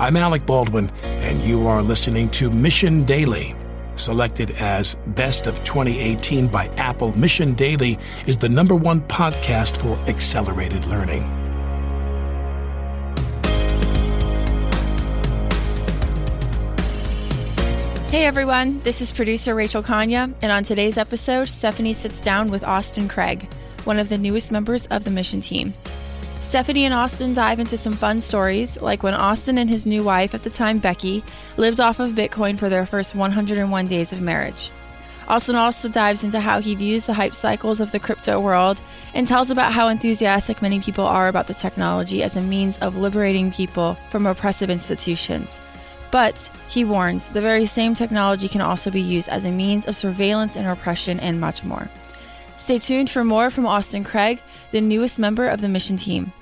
I'm Alec Baldwin, and you are listening to Mission Daily. Selected as Best of 2018 by Apple, Mission Daily is the number one podcast for accelerated learning. Hey everyone, this is producer Rachel Kanya, and on today's episode, Stephanie sits down with Austin Craig, one of the newest members of the mission team. Stephanie and Austin dive into some fun stories, like when Austin and his new wife, at the time Beccy, lived off of Bitcoin for their first 101 days of marriage. Austin also dives into how he views the hype cycles of the crypto world and tells about how enthusiastic many people are about the technology as a means of liberating people from oppressive institutions. But, he warns, the very same technology can also be used as a means of surveillance and oppression and much more. Stay tuned for more from Austin Craig, the newest member of the mission team.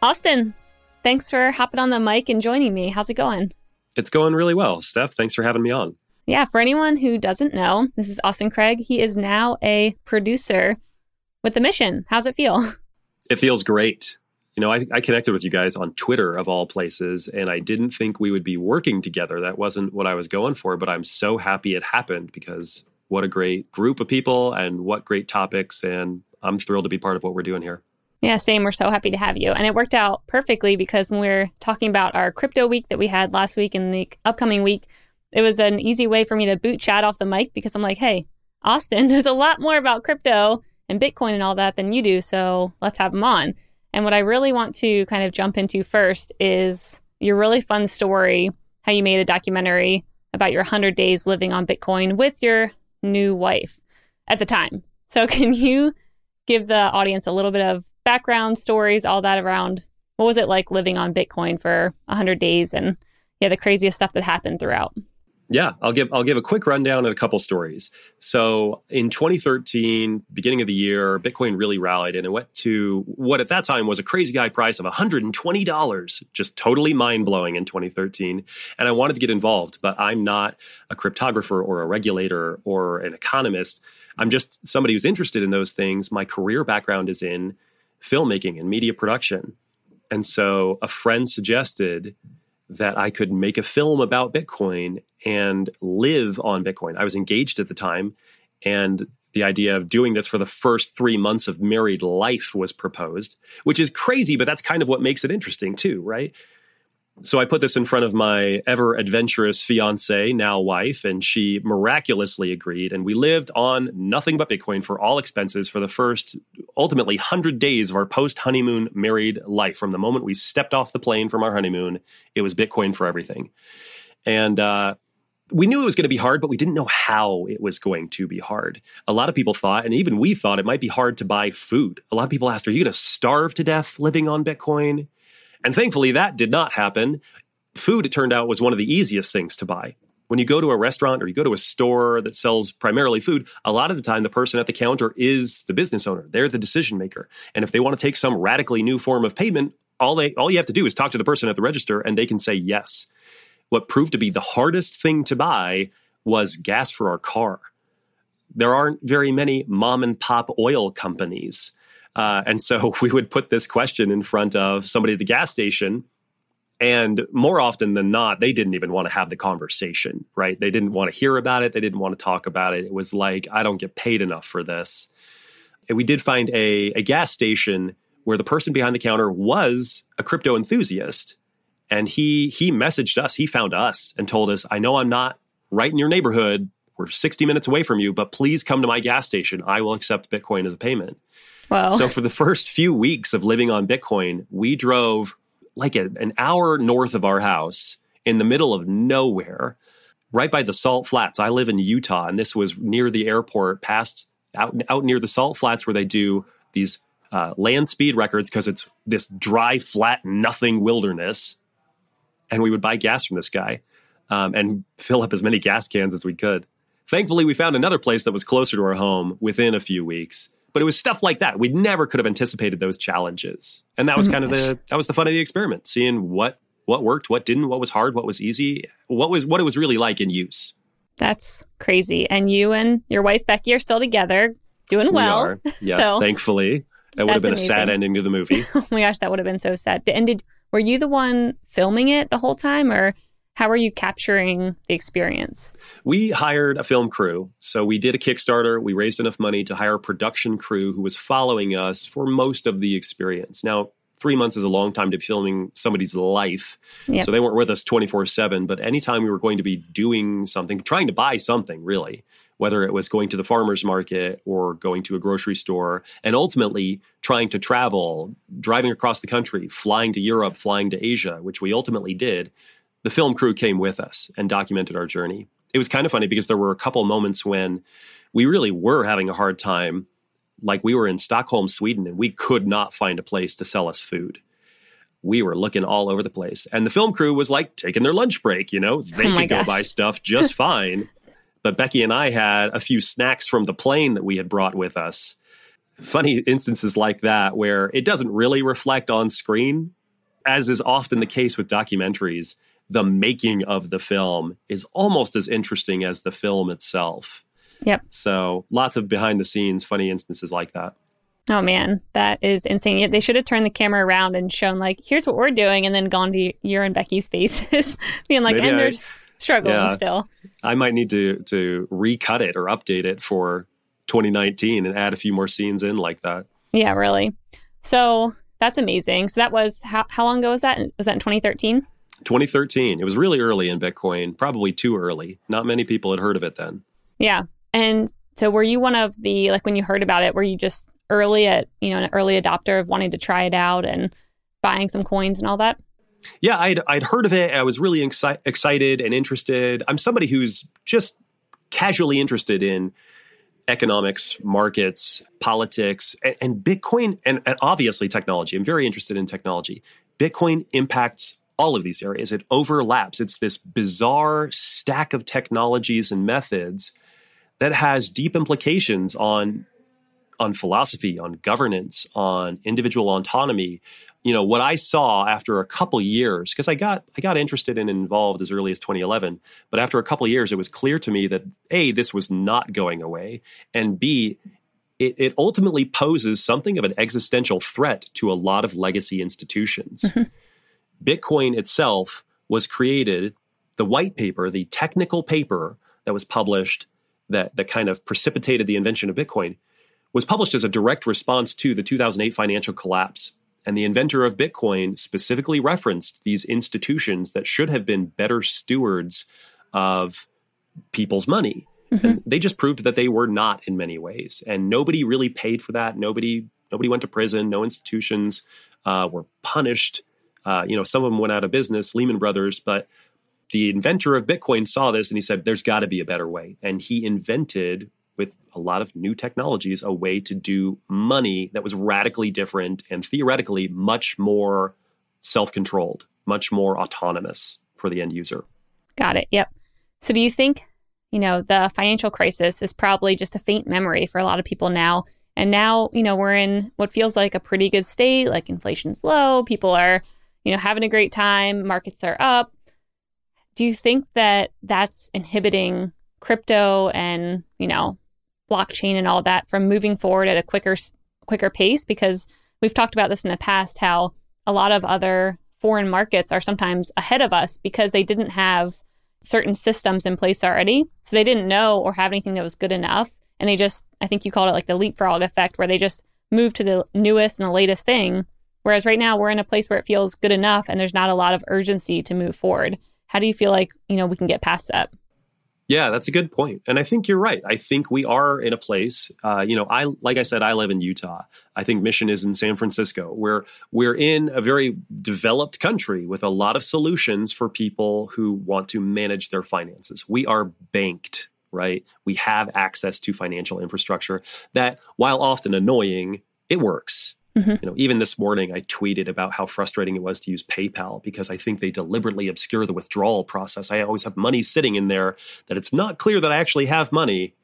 Austin, thanks for hopping on the mic and joining me. How's it going? It's going really well. Steph, thanks for having me on. Yeah, for anyone who doesn't know, this is Austin Craig. He is now a producer with The Mission. How's it feel? It feels great. You know, I, I, connected with you guys on Twitter of all places, and I didn't think we would be working together. That wasn't what I was going for, but I'm so happy it happened because what a great group of people and what great topics. And I'm thrilled to be part of what we're doing here. Yeah, same. We're so happy to have you. And it worked out perfectly because when we were talking about our crypto week that we had last week and the upcoming week, it was an easy way for me to boot chat off the mic because I'm like, hey, Austin knows a lot more about crypto and Bitcoin and all that than you do. So let's have him on. And what I really want to kind of jump into first is your really fun story how you made a documentary about your 100 days living on Bitcoin with your new wife at the time. So, can you give the audience a little bit of background stories, all that around what was it like living on Bitcoin for 100 days and yeah, the craziest stuff that happened throughout? Yeah, I'll give I'll give a quick rundown and a couple stories. So in 2013, beginning of the year, Bitcoin really rallied and it went to what at that time was a crazy high price of $120, just totally mind blowing in 2013. And I wanted to get involved, but I'm not a cryptographer or a regulator or an economist. I'm just somebody who's interested in those things. My career background is in filmmaking and media production. And so a friend suggested that I could make a film about Bitcoin and live on Bitcoin. I was engaged at the time, and the idea of doing this for the first three months of married life was proposed, which is crazy, but that's kind of what makes it interesting, too, right? So I put this in front of my ever adventurous fiance, now wife, and she miraculously agreed. And we lived on nothing but Bitcoin for all expenses for the first, ultimately, 100 days of our post honeymoon married life. From the moment we stepped off the plane from our honeymoon, it was Bitcoin for everything. And, uh, we knew it was going to be hard, but we didn't know how it was going to be hard. A lot of people thought, and even we thought, it might be hard to buy food. A lot of people asked, Are you going to starve to death living on Bitcoin? And thankfully, that did not happen. Food, it turned out, was one of the easiest things to buy. When you go to a restaurant or you go to a store that sells primarily food, a lot of the time the person at the counter is the business owner. They're the decision maker. And if they want to take some radically new form of payment, all they all you have to do is talk to the person at the register and they can say yes. What proved to be the hardest thing to buy was gas for our car. There aren't very many mom and pop oil companies. Uh, and so we would put this question in front of somebody at the gas station. And more often than not, they didn't even want to have the conversation, right? They didn't want to hear about it. They didn't want to talk about it. It was like, I don't get paid enough for this. And we did find a, a gas station where the person behind the counter was a crypto enthusiast. And he he messaged us, he found us and told us, I know I'm not right in your neighborhood. We're 60 minutes away from you, but please come to my gas station. I will accept Bitcoin as a payment. Wow. So for the first few weeks of living on Bitcoin, we drove like a, an hour north of our house in the middle of nowhere, right by the Salt Flats. I live in Utah, and this was near the airport, past out out near the Salt Flats where they do these uh, land speed records because it's this dry, flat, nothing wilderness. And we would buy gas from this guy um, and fill up as many gas cans as we could. Thankfully, we found another place that was closer to our home within a few weeks. But it was stuff like that. We never could have anticipated those challenges. And that was mm-hmm. kind of the that was the fun of the experiment, seeing what what worked, what didn't, what was hard, what was easy, what was what it was really like in use. That's crazy. And you and your wife Beccy are still together, doing well. We Yes, so, thankfully. That would have been a sad ending to the movie. Oh my gosh, that would have been so sad. And did were you the one filming it the whole time, or how are you capturing the experience? we hired a film crew. So we did a Kickstarter. We raised enough money to hire a production crew who was following us for most of the experience. Now, three months is a long time to be filming somebody's life. Yep. So they weren't with us 24 7. But anytime we were going to be doing something, trying to buy something really, whether it was going to the farmer's market or going to a grocery store, and ultimately trying to travel, driving across the country, flying to Europe, flying to Asia, which we ultimately did, the film crew came with us and documented our journey. It was kind of funny because there were a couple moments when we really were having a hard time. Like we were in Stockholm, Sweden, and we could not find a place to sell us food. We were looking all over the place. And the film crew was like taking their lunch break, you know, oh they Oh could go buy stuff just fine. But Beccy and I had a few snacks from the plane that we had brought with us. Funny instances like that where it doesn't really reflect on screen, as is often the case with documentaries. The making of the film is almost as interesting as the film itself. Yep. So lots of behind the scenes funny instances like that. Oh man, that is insane. They should have turned the camera around and shown like, here's what we're doing, and then gone to your and Beccy's faces, being like, Maybe and I- they're struggling Yeah. still. I might need to to recut it or update it for 2019 and add a few more scenes in like that. Yeah, really. So that's amazing. So that was how how long ago was that? Was that in 2013? 2013. It was really early in Bitcoin, probably too early. Not many people had heard of it then. Yeah. And so were you one of the like when you heard about it, were you just early at, you know, an early adopter of wanting to try it out and buying some coins and all that? Yeah, I'd I'd heard of it. I was really exci- excited and interested. I'm somebody who's just casually interested in economics, markets, politics, and, and Bitcoin, and, and obviously technology. I'm very interested in technology. Bitcoin impacts all of these areas. It overlaps. It's this bizarre stack of technologies and methods that has deep implications on on philosophy, on governance, on individual autonomy. You know, what I saw after a couple years, because I got I got interested and involved as early as 2011, but after a couple years, it was clear to me that A, this was not going away, and B, it, it ultimately poses something of an existential threat to a lot of legacy institutions. Mm-hmm. Bitcoin itself was created, the white paper, the technical paper that was published that, that kind of precipitated the invention of Bitcoin was published as a direct response to the 2008 financial collapse. And the inventor of Bitcoin specifically referenced these institutions that should have been better stewards of people's money. And they just proved that they were not in many ways. And nobody really paid for that. Nobody nobody went to prison. No institutions uh, were punished. Uh, you know, some of them went out of business, Lehman Brothers, but the inventor of Bitcoin saw this and he said, there's got to be a better way. And he invented, with a lot of new technologies, a way to do money that was radically different and theoretically much more self controlled, much more autonomous for the end user. Got it. Yep. So do you think, you know, the financial crisis is probably just a faint memory for a lot of people now? And now, you know, we're in what feels like a pretty good state, like inflation's low, people are, you know, having a great time, markets are up. Do you think that that's inhibiting crypto and, you know, blockchain and all that from moving forward at a quicker quicker pace because we've talked about this in the past how a lot of other foreign markets are sometimes ahead of us because they didn't have certain systems in place already. So they didn't know or have anything that was good enough. And they just, I think you called it like the leapfrog effect, where they just moved to the newest and the latest thing. Whereas right now we're in a place where it feels good enough and there's not a lot of urgency to move forward. How do you feel like, you know, we can get past that? Yeah, that's a good point, and I think you're right. I think we are in a place. Uh, you know, I like I said, I live in Utah. I think Mission is in San Francisco. We're we're in a very developed country with a lot of solutions for people who want to manage their finances. We are banked, right? We have access to financial infrastructure that, while often annoying, it works. Mhm. You know, even this morning I tweeted about how frustrating it was to use PayPal because I think they deliberately obscure the withdrawal process. I always have money sitting in there that it's not clear that I actually have money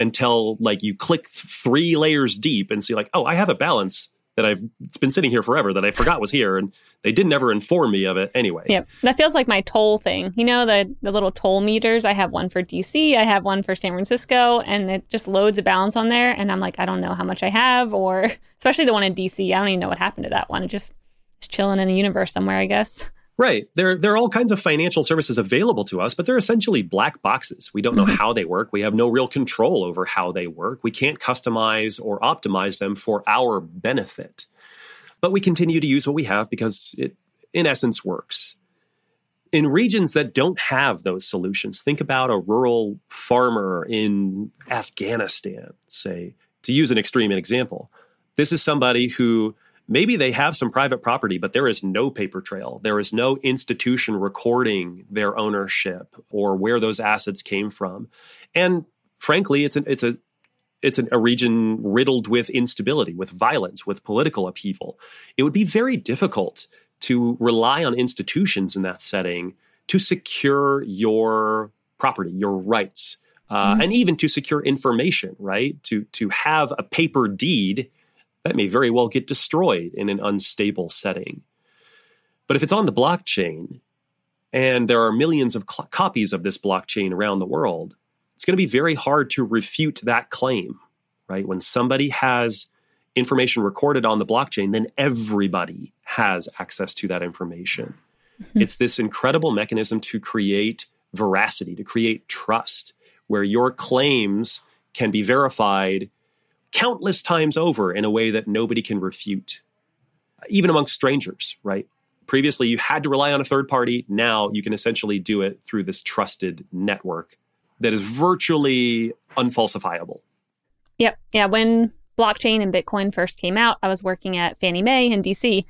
until like you click th- three layers deep and see like, oh, I have a balance that I've it's been sitting here forever that I forgot was here, and they didn't ever inform me of it anyway. Yep, that feels like my toll thing. You know the the little toll meters. I have one for DC, I have one for San Francisco, and it just loads a balance on there, and I'm like, I don't know how much I have, or especially the one in DC. I don't even know what happened to that one. It just is chilling in the universe somewhere, I guess. Right. There, there are all kinds of financial services available to us, but they're essentially black boxes. We don't know mm-hmm. how they work. We have no real control over how they work. We can't customize or optimize them for our benefit. But we continue to use what we have because it, in essence, works. In regions that don't have those solutions, think about a rural farmer in Afghanistan, say, to use an extreme example. This is somebody who maybe they have some private property, but there is no paper trail. There is no institution recording their ownership or where those assets came from. And frankly, it's an, it's a it's an, a region riddled with instability, with violence, with political upheaval. It would be very difficult to rely on institutions in that setting to secure your property, your rights, uh, mm-hmm. and even to secure information. Right? To to have a paper deed that may very well get destroyed in an unstable setting. But if it's on the blockchain and there are millions of cl- copies of this blockchain around the world, it's going to be very hard to refute that claim, right? When somebody has information recorded on the blockchain, then everybody has access to that information. Mm-hmm. It's this incredible mechanism to create veracity, to create trust, where your claims can be verified countless times over in a way that nobody can refute, even amongst strangers, right? Previously, you had to rely on a third party. Now you can essentially do it through this trusted network that is virtually unfalsifiable. Yep. Yeah. When blockchain and Bitcoin first came out, I was working at Fannie Mae in DC,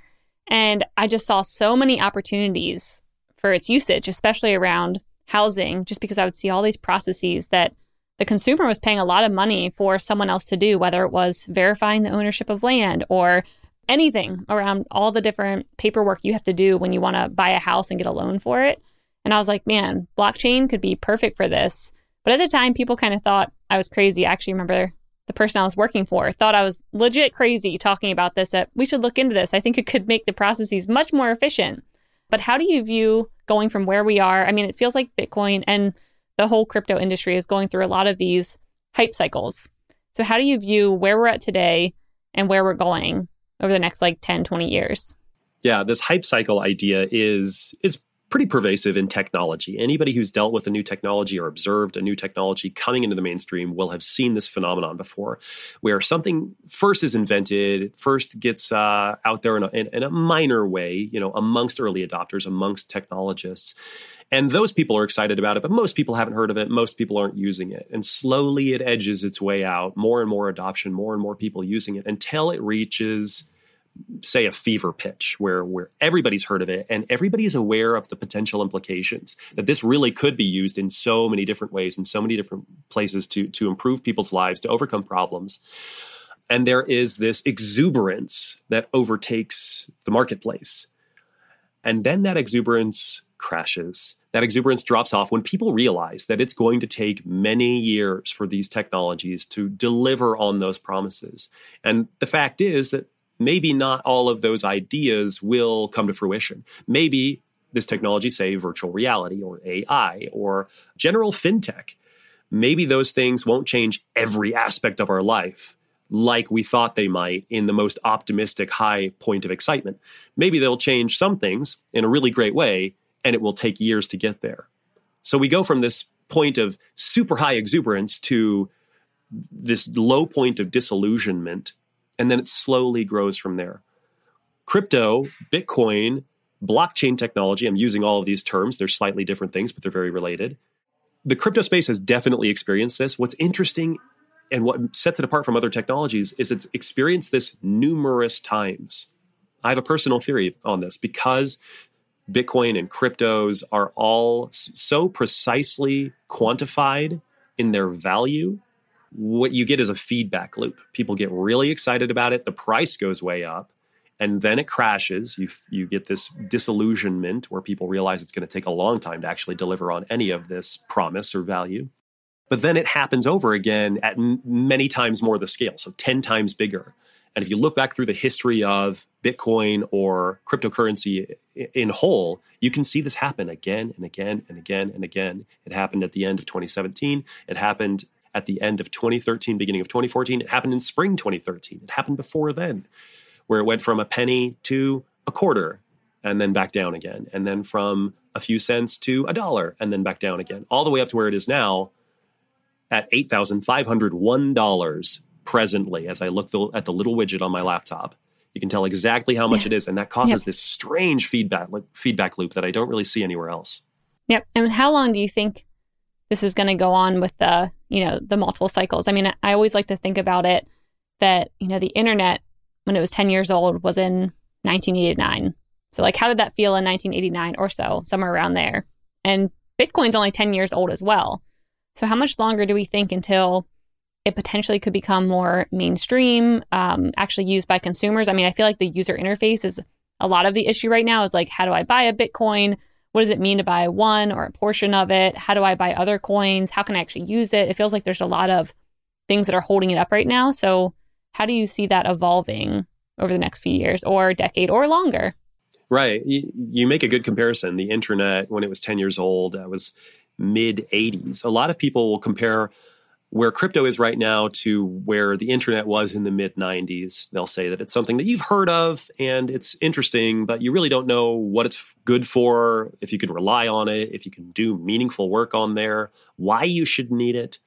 and I just saw so many opportunities for its usage, especially around housing, just because I would see all these processes that the consumer was paying a lot of money for someone else to do, whether it was verifying the ownership of land or anything around all the different paperwork you have to do when you want to buy a house and get a loan for it. And I was like, man, blockchain could be perfect for this. But at the time, people kind of thought I was crazy. I actually remember the person I was working for thought I was legit crazy talking about this, that we should look into this. I think it could make the processes much more efficient. But how do you view going from where we are? I mean, it feels like Bitcoin and the whole crypto industry is going through a lot of these hype cycles. So, how do you view where we're at today and where we're going over the next like 10, 20 years? Yeah, this hype cycle idea is is pretty pervasive in technology. Anybody who's dealt with a new technology or observed a new technology coming into the mainstream will have seen this phenomenon before, where something first is invented, first gets uh, out there in a, in, in a minor way, you know, amongst early adopters, amongst technologists. And those people are excited about it, but most people haven't heard of it. Most people aren't using it. And slowly it edges its way out, more and more adoption, more and more people using it until it reaches say a fever pitch where where everybody's heard of it and everybody is aware of the potential implications that this really could be used in so many different ways in so many different places to to improve people's lives to overcome problems. And there is this exuberance that overtakes the marketplace. And then that exuberance crashes. That exuberance drops off when people realize that it's going to take many years for these technologies to deliver on those promises. And the fact is that maybe not all of those ideas will come to fruition. Maybe this technology, say virtual reality or AI or general fintech, maybe those things won't change every aspect of our life like we thought they might in the most optimistic high point of excitement. Maybe they'll change some things in a really great way, and it will take years to get there. So we go from this point of super high exuberance to this low point of disillusionment and then it slowly grows from there. Crypto, Bitcoin, blockchain technology, I'm using all of these terms. They're slightly different things, but they're very related. The crypto space has definitely experienced this. What's interesting and what sets it apart from other technologies is it's experienced this numerous times. I have a personal theory on this because Bitcoin and cryptos are all so precisely quantified in their value what you get is a feedback loop. People get really excited about it, the price goes way up, and then it crashes. You you get this disillusionment where people realize it's going to take a long time to actually deliver on any of this promise or value. But then it happens over again at many times more the scale, so 10 times bigger. And if you look back through the history of Bitcoin or cryptocurrency in whole, you can see this happen again and again and again and again. It happened at the end of 2017. It happened at the end of 2013, beginning of 2014. It happened in spring 2013. It happened before then, where it went from a penny to a quarter and then back down again. And then from a few cents to a dollar and then back down again, all the way up to where it is now at $8,501 presently as I look the, at the little widget on my laptop. You can tell exactly how much yeah. it is, and that causes yep. this strange feedback like, feedback loop that I don't really see anywhere else. Yep. And how long do you think this is going to go on with the you know the multiple cycles? I mean, I always like to think about it that you know the internet when it was 10 years old was in 1989. So like, how did that feel in 1989 or so, somewhere around there? And Bitcoin's only 10 years old as well. So how much longer do we think until it potentially could become more mainstream, um, actually used by consumers. I mean, I feel like the user interface is a lot of the issue right now is like, how do I buy a Bitcoin? What does it mean to buy one or a portion of it? How do I buy other coins? How can I actually use it? It feels like there's a lot of things that are holding it up right now. So, how do you see that evolving over the next few years or decade or longer? Right. You, make a good comparison. The internet, when it was 10 years old, that was mid 80s. A lot of people will compare where crypto is right now to where the internet was in the mid 90s. They'll say that it's something that you've heard of and it's interesting, but you really don't know what it's good for, if you can rely on it, if you can do meaningful work on there, why you should need it.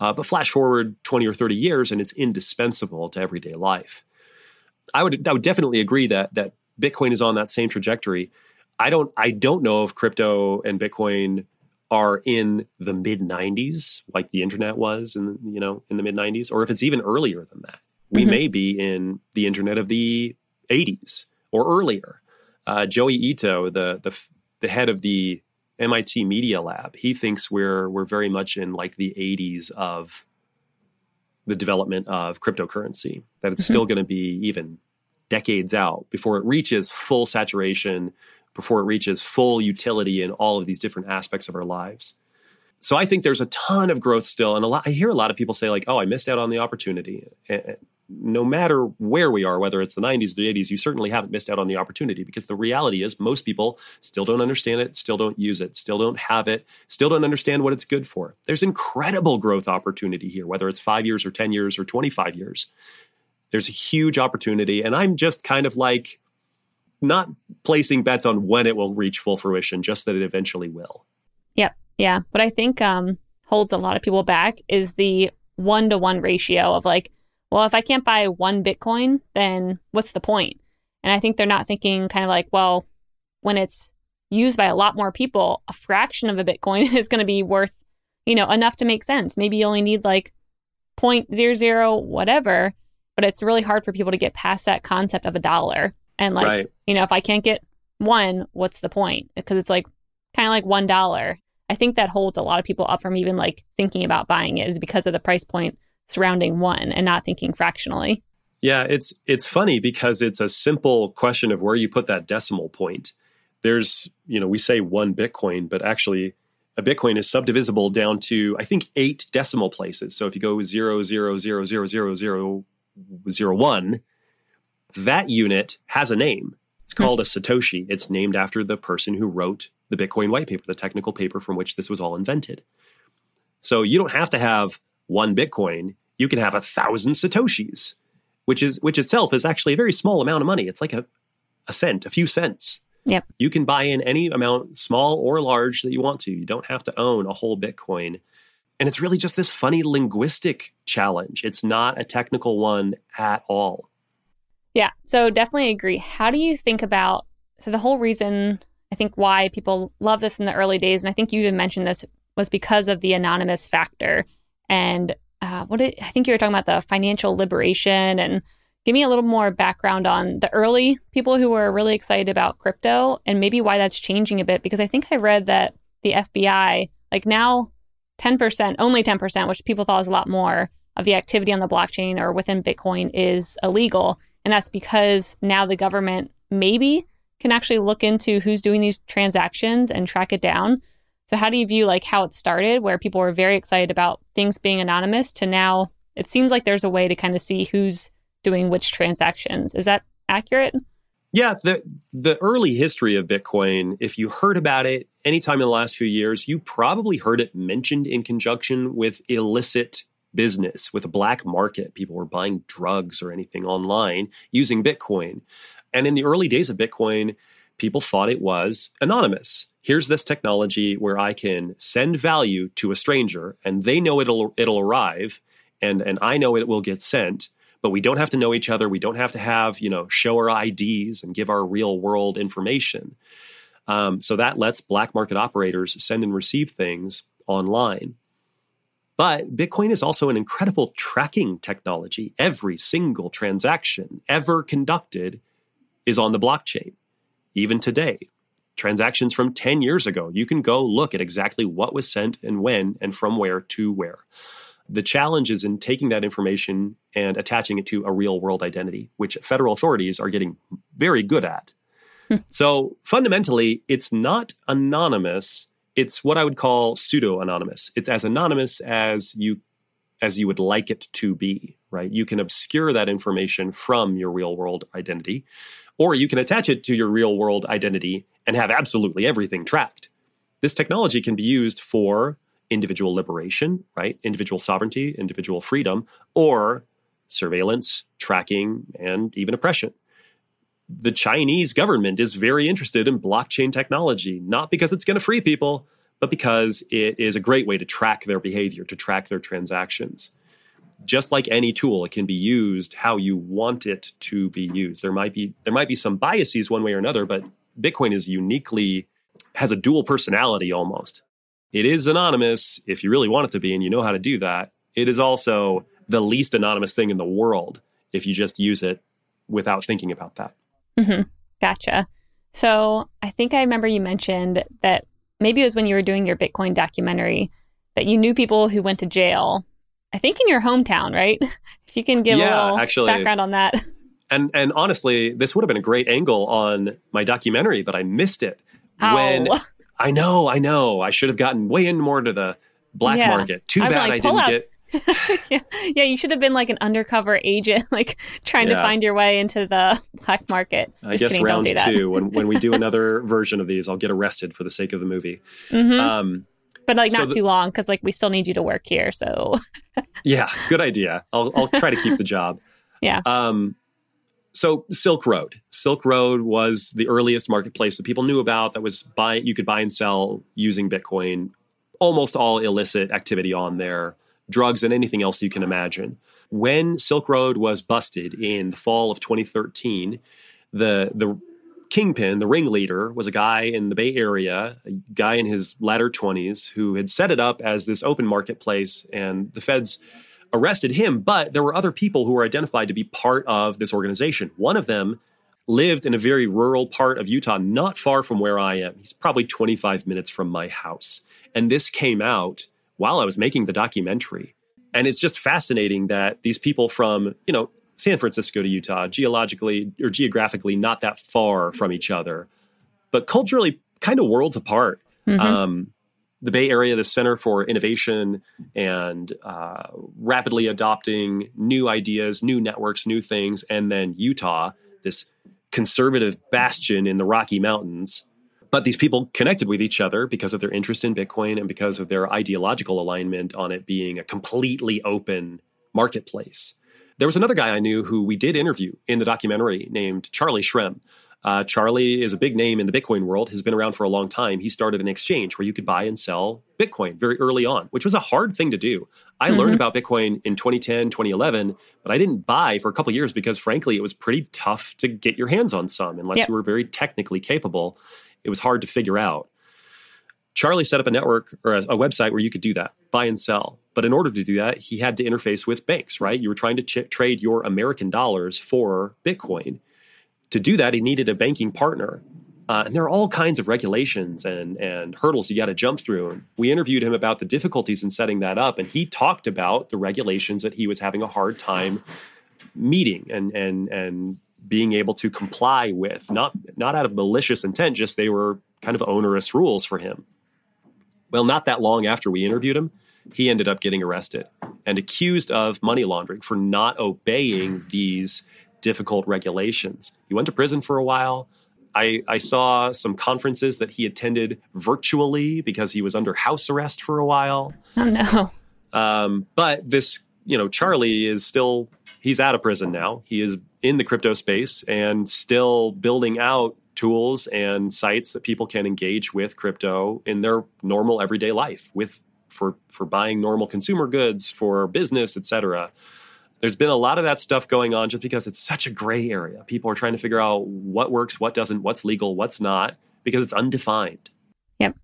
Uh, but flash forward 20 or 30 years and it's indispensable to everyday life. I would, I would definitely agree that, that Bitcoin is on that same trajectory. I don't, I don't know if crypto and Bitcoin are in the mid 90s like the internet was in you know in the mid 90s or if it's even earlier than that we mm-hmm. may be in the internet of the 80s or earlier uh, Joi Ito the, the the head of the mit media lab he thinks we're we're very much in like the 80s of the development of cryptocurrency that it's mm-hmm. still going to be even decades out before it reaches full saturation before it reaches full utility in all of these different aspects of our lives. So I think there's a ton of growth still, and a lot. I hear a lot of people say like, "Oh, I missed out on the opportunity." no matter where we are, whether it's the 90s or the 80s, you certainly haven't missed out on the opportunity because the reality is most people still don't understand it, still don't use it, still don't have it, still don't understand what it's good for. There's incredible growth opportunity here, whether it's five years or 10 years or 25 years. There's a huge opportunity. And I'm just kind of like, not placing bets on when it will reach full fruition, just that it eventually will. Yep. Yeah. What I think um, holds a lot of people back is the one to one ratio of like, well, if I can't buy one Bitcoin, then what's the point? And I think they're not thinking kind of like, well, when it's used by a lot more people, a fraction of a Bitcoin is going to be worth, you know, enough to make sense. Maybe you only need like 0.00 whatever, but it's really hard for people to get past that concept of a dollar. And like, right. you know, if I can't get one, what's the point? Because it's like kind of like one dollar. I think that holds a lot of people up from even like thinking about buying it is because of the price point surrounding one and not thinking fractionally. Yeah, it's it's funny because it's a simple question of where you put that decimal point. There's, you know, we say one Bitcoin, but actually a Bitcoin is subdivisible down to I think eight decimal places. So if you go zero zero zero zero zero zero zero one, that unit has a name. It's hmm. called a Satoshi. It's named after the person who wrote the Bitcoin white paper, the technical paper from which this was all invented. So you don't have to have one Bitcoin. You can have a thousand Satoshis, which is which itself is actually a very small amount of money. It's like a, a cent, a few cents. Yep. You can buy in any amount, small or large, that you want to. You don't have to own a whole Bitcoin. And it's really just this funny linguistic challenge. It's not a technical one at all. Yeah. So definitely agree. How do you think about so the whole reason I think why people love this in the early days, and I think you even mentioned this was because of the anonymous factor. And uh, what did, I think you were talking about the financial liberation and give me a little more background on the early people who were really excited about crypto and maybe why that's changing a bit because I think I read that the FBI like now 10% only 10% which people thought was a lot more of the activity on the blockchain or within Bitcoin is illegal and that's because now the government maybe can actually look into who's doing these transactions and track it down. So how do you view like how it started where people were very excited about things being anonymous to now it seems like there's a way to kind of see who's doing which transactions. Is that accurate? Yeah, the the early history of Bitcoin, if you heard about it anytime in the last few years, you probably heard it mentioned in conjunction with illicit business, with a black market. People were buying drugs or anything online using Bitcoin. And in the early days of Bitcoin, people thought it was anonymous. Here's this technology where I can send value to a stranger and they know it'll it'll arrive and and I know it will get sent but we don't have to know each other. We don't have to have, you know, show our IDs and give our real world information. Um, so that lets black market operators send and receive things online. But Bitcoin is also an incredible tracking technology. Every single transaction ever conducted is on the blockchain. Even today, transactions from 10 years ago, you can go look at exactly what was sent and when and from where to where. The challenge is in taking that information and attaching it to a real world identity, which federal authorities are getting very good at. Hmm. so fundamentally, it's not anonymous. It's what I would call pseudo anonymous. It's as anonymous as you as you would like it to be, right? You can obscure that information from your real world identity, or you can attach it to your real world identity and have absolutely everything tracked. This technology can be used for individual liberation, right? Individual sovereignty, individual freedom, or surveillance, tracking, and even oppression. The Chinese government is very interested in blockchain technology, not because it's going to free people, but because it is a great way to track their behavior, to track their transactions. Just like any tool, it can be used how you want it to be used. There might be there might be some biases one way or another, but Bitcoin is uniquely has a dual personality almost. It is anonymous if you really want it to be and you know how to do that. It is also the least anonymous thing in the world if you just use it without thinking about that. Mm-hmm. Gotcha. So I think I remember you mentioned that maybe it was when you were doing your Bitcoin documentary that you knew people who went to jail. I think in your hometown, right? if you can give yeah, a little actually, background on that. And and honestly, this would have been a great angle on my documentary, but I missed it. Ow. When I know, I know. I should have gotten way in more to the black yeah. market. Too bad like, I didn't out. get. yeah. yeah, you should have been like an undercover agent, like trying yeah. to find your way into the black market. Just I guess kidding, round two, when when we do another version of these, I'll get arrested for the sake of the movie. Mm-hmm. Um, but like so not the, too long because like we still need you to work here. So yeah, good idea. I'll I'll try to keep the job. Yeah. Um, so Silk Road. Silk Road was the earliest marketplace that people knew about that was buy you could buy and sell using Bitcoin. Almost all illicit activity on there, drugs and anything else you can imagine. When Silk Road was busted in the fall of 2013, the the kingpin, the ringleader, was a guy in the Bay Area, a guy in his latter 20s who had set it up as this open marketplace and the feds arrested him, but there were other people who were identified to be part of this organization. One of them lived in a very rural part of Utah, not far from where I am. He's probably 25 minutes from my house. And this came out while I was making the documentary. And it's just fascinating that these people from, you know, San Francisco to Utah, geologically or geographically not that far from each other, but culturally kind of worlds apart. Mm-hmm. Um, the Bay Area, the Center for Innovation and uh, rapidly adopting new ideas, new networks, new things, and then Utah, this conservative bastion in the Rocky Mountains. But these people connected with each other because of their interest in Bitcoin and because of their ideological alignment on it being a completely open marketplace. There was another guy I knew who we did interview in the documentary named Charlie Shrem. Uh, Charlie is a big name in the Bitcoin world, has been around for a long time. He started an exchange where you could buy and sell Bitcoin very early on, which was a hard thing to do. I mm-hmm. learned about Bitcoin in 2010, 2011, but I didn't buy for a couple years because, frankly, it was pretty tough to get your hands on some unless yep. you were very technically capable. It was hard to figure out. Charlie set up a network or a, a, website where you could do that, buy and sell. But in order to do that, he had to interface with banks, right? You were trying to ch- trade your American dollars for Bitcoin to do that, he needed a banking partner. Uh, and there are all kinds of regulations and, and hurdles you got to jump through. And we interviewed him about the difficulties in setting that up. And he talked about the regulations that he was having a hard time meeting and, and, and being able to comply with, not, not out of malicious intent, just they were kind of onerous rules for him. Well, not that long after we interviewed him, he ended up getting arrested. and accused of money laundering for not obeying these difficult regulations. He went to prison for a while. I, I, saw some conferences that he attended virtually because he was under house arrest for a while. Oh no! Um, but this, you know, Charlie is still he's out of prison now. He is in the crypto space and still building out tools and sites that people can engage with crypto in their normal everyday life with for for buying normal consumer goods for business, etc. There's been a lot of that stuff going on just because it's such a gray area. People are trying to figure out what works, what doesn't, what's legal, what's not, because it's undefined. Yep.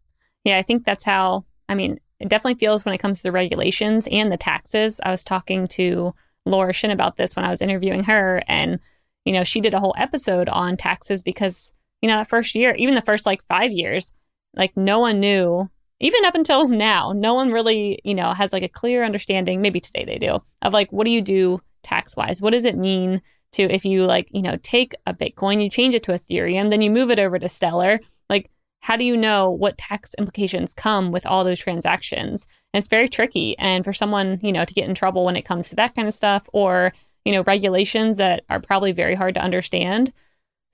Yeah, I think that's how, I mean, it definitely feels when it comes to the regulations and the taxes. I was talking to Laura Shin about this when I was interviewing her, and, you know, she did a whole episode on taxes because, you know, that first year, even the first like five years, like no one knew even up until now, no one really, you know, has like a clear understanding. Maybe today they do of like, what do you do tax wise? What does it mean to if you like, you know, take a Bitcoin, you change it to Ethereum, then you move it over to Stellar? Like, how do you know what tax implications come with all those transactions? And it's very tricky. And for someone, you know, to get in trouble when it comes to that kind of stuff or, you know, regulations that are probably very hard to understand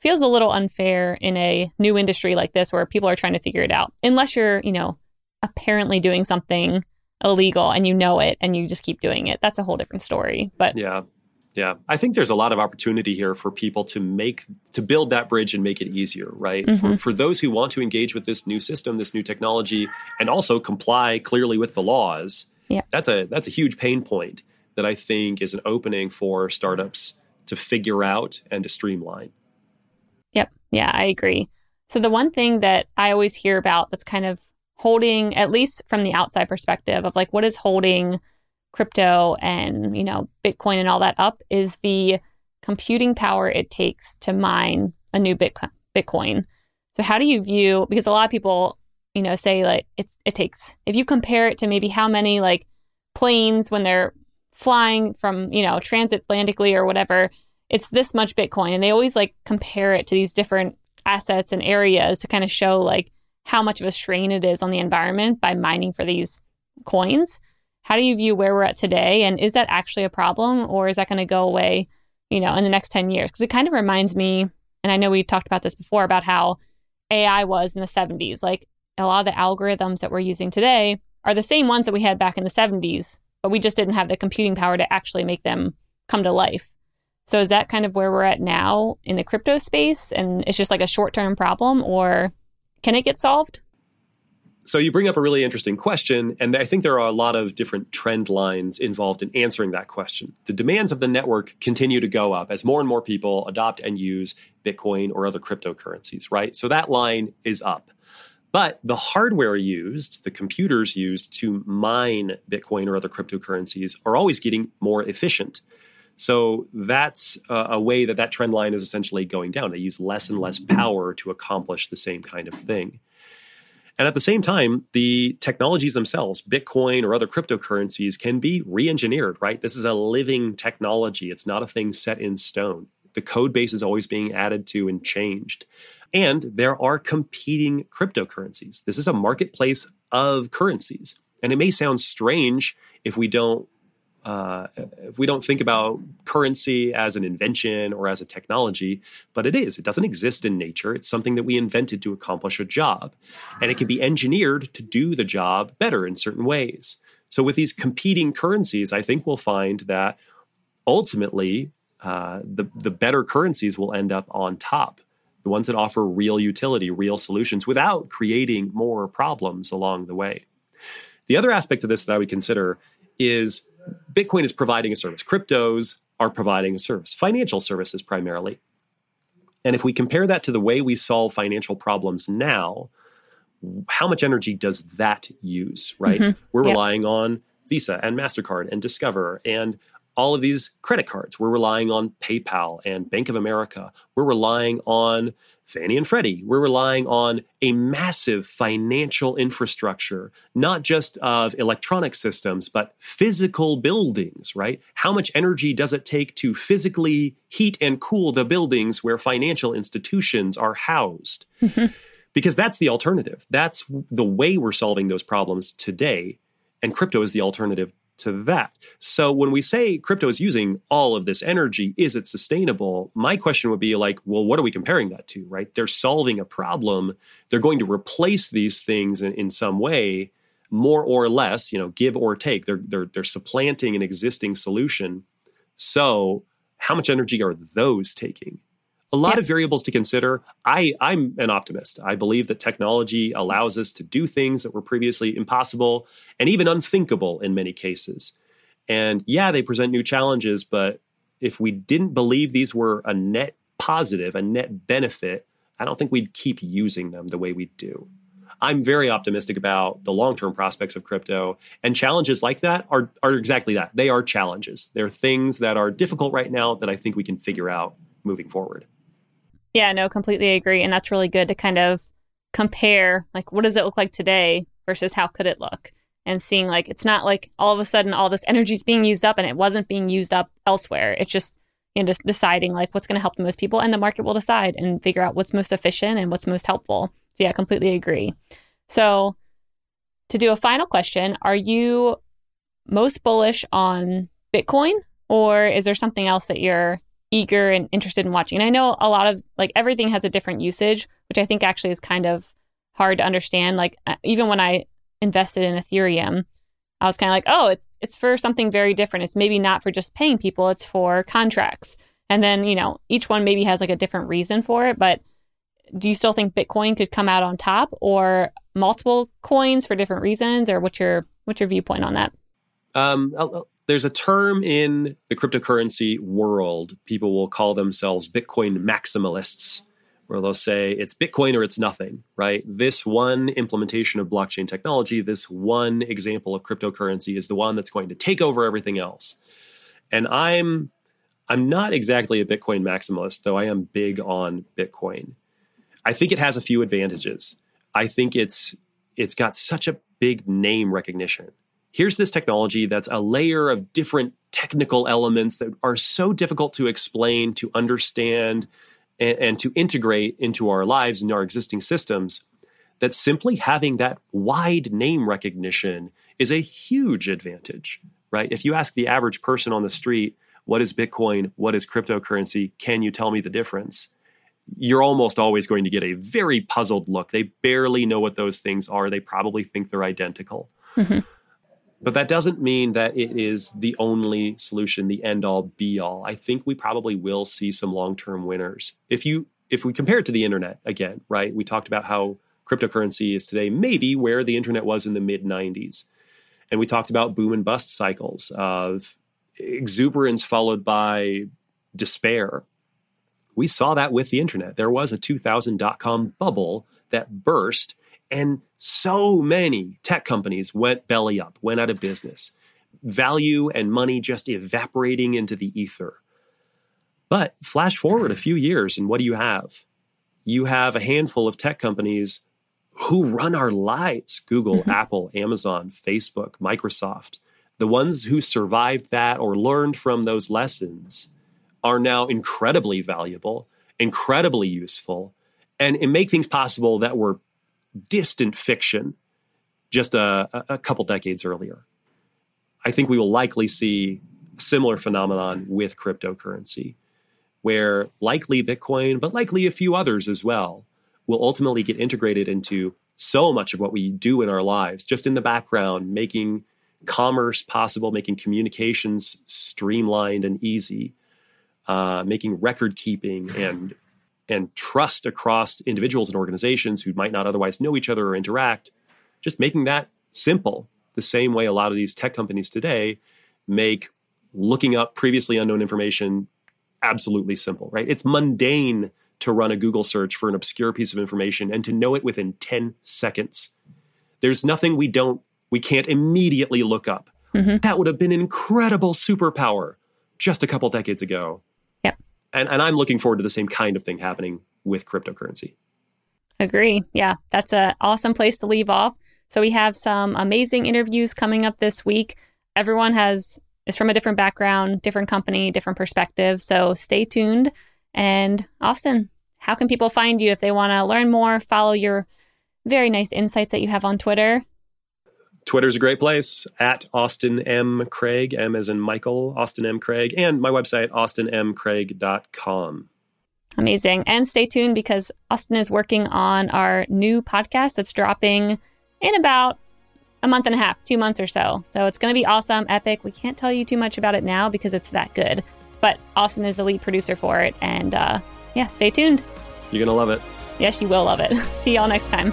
feels a little unfair in a new industry like this where people are trying to figure it out. Unless you're, you know, apparently doing something illegal and you know it and you just keep doing it. That's a whole different story. But yeah. Yeah. I think there's a lot of opportunity here for people to make to build that bridge and make it easier, right? Mm-hmm. For for those who want to engage with this new system, this new technology, and also comply clearly with the laws. Yeah. That's a that's a huge pain point that I think is an opening for startups to figure out and to streamline. Yep. Yeah, I agree. So the one thing that I always hear about that's kind of holding, at least from the outside perspective of like what is holding crypto and, you know, Bitcoin and all that up is the computing power it takes to mine a new Bitcoin. So how do you view because a lot of people, you know, say like it's it takes if you compare it to maybe how many like planes when they're flying from, you know, transatlantically or whatever, it's this much Bitcoin. And they always like compare it to these different assets and areas to kind of show like how much of a strain it is on the environment by mining for these coins. How do you view where we're at today? And is that actually a problem or is that going to go away, you know, in the next 10 years? Because it kind of reminds me, and I know we talked about this before about how AI was in the 70s. Like a lot of the algorithms that we're using today are the same ones that we had back in the 70s, but we just didn't have the computing power to actually make them come to life. So is that kind of where we're at now in the crypto space? And it's just like a short term problem, or can it get solved? So you bring up a really interesting question, and I think there are a lot of different trend lines involved in answering that question. The demands of the network continue to go up as more and more people adopt and use Bitcoin or other cryptocurrencies, right? So that line is up. But the hardware used, the computers used to mine Bitcoin or other cryptocurrencies are always getting more efficient. So that's a, a way that that trend line is essentially going down. They use less and less power to accomplish the same kind of thing. And at the same time, the technologies themselves, Bitcoin or other cryptocurrencies, can be re engineered, right? This is a living technology. It's not a thing set in stone. The code base is always being added to and changed. And there are competing cryptocurrencies. This is a marketplace of currencies. And it may sound strange if we don't uh, if we don't think about currency as an invention or as a technology, but it is. It doesn't exist in nature. It's something that we invented to accomplish a job. And it can be engineered to do the job better in certain ways. So, with these competing currencies, I think we'll find that ultimately uh, the, the better currencies will end up on top, the ones that offer real utility, real solutions without creating more problems along the way. The other aspect of this that I would consider is Bitcoin is providing a service. Cryptos are providing a service, financial services primarily. And if we compare that to the way we solve financial problems now, how much energy does that use, right? Mm-hmm. We're yep. relying on Visa and MasterCard and Discover and all of these credit cards. We're relying on PayPal and Bank of America. We're relying on Fannie and Freddie, we're relying on a massive financial infrastructure, not just of electronic systems, but physical buildings, right? How much energy does it take to physically heat and cool the buildings where financial institutions are housed? Mm-hmm. Because that's the alternative. That's the way we're solving those problems today. And crypto is the alternative to that. So when we say crypto is using all of this energy, is it sustainable? My question would be like, well, what are we comparing that to, right? They're solving a problem. They're going to replace these things in, in some way, more or less, you know, give or take. They're they're they're supplanting an existing solution. So how much energy are those taking? A lot yeah. of variables to consider. I, I'm an optimist. I believe that technology allows us to do things that were previously impossible and even unthinkable in many cases. And yeah, they present new challenges, but if we didn't believe these were a net positive, a net benefit, I don't think we'd keep using them the way we do. I'm very optimistic about the long-term prospects of crypto, and challenges like that are are exactly that. They are challenges. They're things that are difficult right now that I think we can figure out moving forward. Yeah, no, completely agree. And that's really good to kind of compare like what does it look like today versus how could it look? And seeing like it's not like all of a sudden all this energy is being used up and it wasn't being used up elsewhere. It's just you know, deciding like what's going to help the most people and the market will decide and figure out what's most efficient and what's most helpful. So yeah, completely agree. So to do a final question, are you most bullish on Bitcoin or is there something else that you're eager and interested in watching. And I know a lot of like everything has a different usage, which I think actually is kind of hard to understand. Like uh, even when I invested in Ethereum, I was kind of like, oh, it's it's for something very different. It's maybe not for just paying people, it's for contracts. And then, you know, each one maybe has like a different reason for it, but do you still think Bitcoin could come out on top or multiple coins for different reasons or what's your what's your viewpoint on that? Um, there's a term in the cryptocurrency world. People will call themselves Bitcoin maximalists, where they'll say it's Bitcoin or it's nothing, right? This one implementation of blockchain technology, this one example of cryptocurrency is the one that's going to take over everything else. And I'm I'm not exactly a Bitcoin maximalist, though I am big on Bitcoin. I think it has a few advantages. I think it's it's got such a big name recognition here's this technology that's a layer of different technical elements that are so difficult to explain, to understand, and, and, to integrate into our lives and our existing systems that simply having that wide name recognition is a huge advantage, right? If you ask the average person on the street, what is Bitcoin? What is cryptocurrency? Can you tell me the difference? You're almost always going to get a very puzzled look. They barely know what those things are. They probably think they're identical. Mm-hmm. But that doesn't mean that it is the only solution, the end all be all. I think we probably will see some long term winners. If you if we compare it to the internet again, right? We talked about how cryptocurrency is today maybe where the internet was in the mid 90s. And we talked about boom and bust cycles of exuberance followed by despair. We saw that with the internet. There was a 2000 dot com bubble that burst and so many tech companies went belly up, went out of business. Value and money just evaporating into the ether. But flash forward a few years, and what do you have? You have a handful of tech companies who run our lives Google, mm-hmm. Apple, Amazon, Facebook, Microsoft. The ones who survived that or learned from those lessons are now incredibly valuable, incredibly useful, and, and make things possible that were distant fiction just a, a couple decades earlier. I think we will likely see similar phenomenon with cryptocurrency, where likely Bitcoin, but likely a few others as well, will ultimately get integrated into so much of what we do in our lives, just in the background, making commerce possible, making communications streamlined and easy, uh, making record keeping and and trust across individuals and organizations who might not otherwise know each other or interact, just making that simple, the same way a lot of these tech companies today make looking up previously unknown information absolutely simple, right? It's mundane to run a Google search for an obscure piece of information and to know it within 10 seconds. There's nothing we don't we can't immediately look up. Mm-hmm. That would have been incredible superpower just a couple decades ago and, and I'm looking forward to the same kind of thing happening with cryptocurrency. Agree. Yeah, that's an awesome place to leave off. So we have some amazing interviews coming up this week. Everyone has is from a different background, different company, different perspective. So stay tuned. And Austin, how can people find you if they want to learn more, follow your very nice insights that you have on Twitter? Twitter's a great place at Austin M. Craig, M as in Michael, Austin M. Craig, and my website, austinmcraig.com. Amazing. And stay tuned because Austin is working on our new podcast that's dropping in about a month and a half, two months or so. So it's going to be awesome, epic. We can't tell you too much about it now because it's that good. But Austin is the lead producer for it. And uh, yeah, stay tuned. You're going to love it. Yes, you will love it. See y'all next time.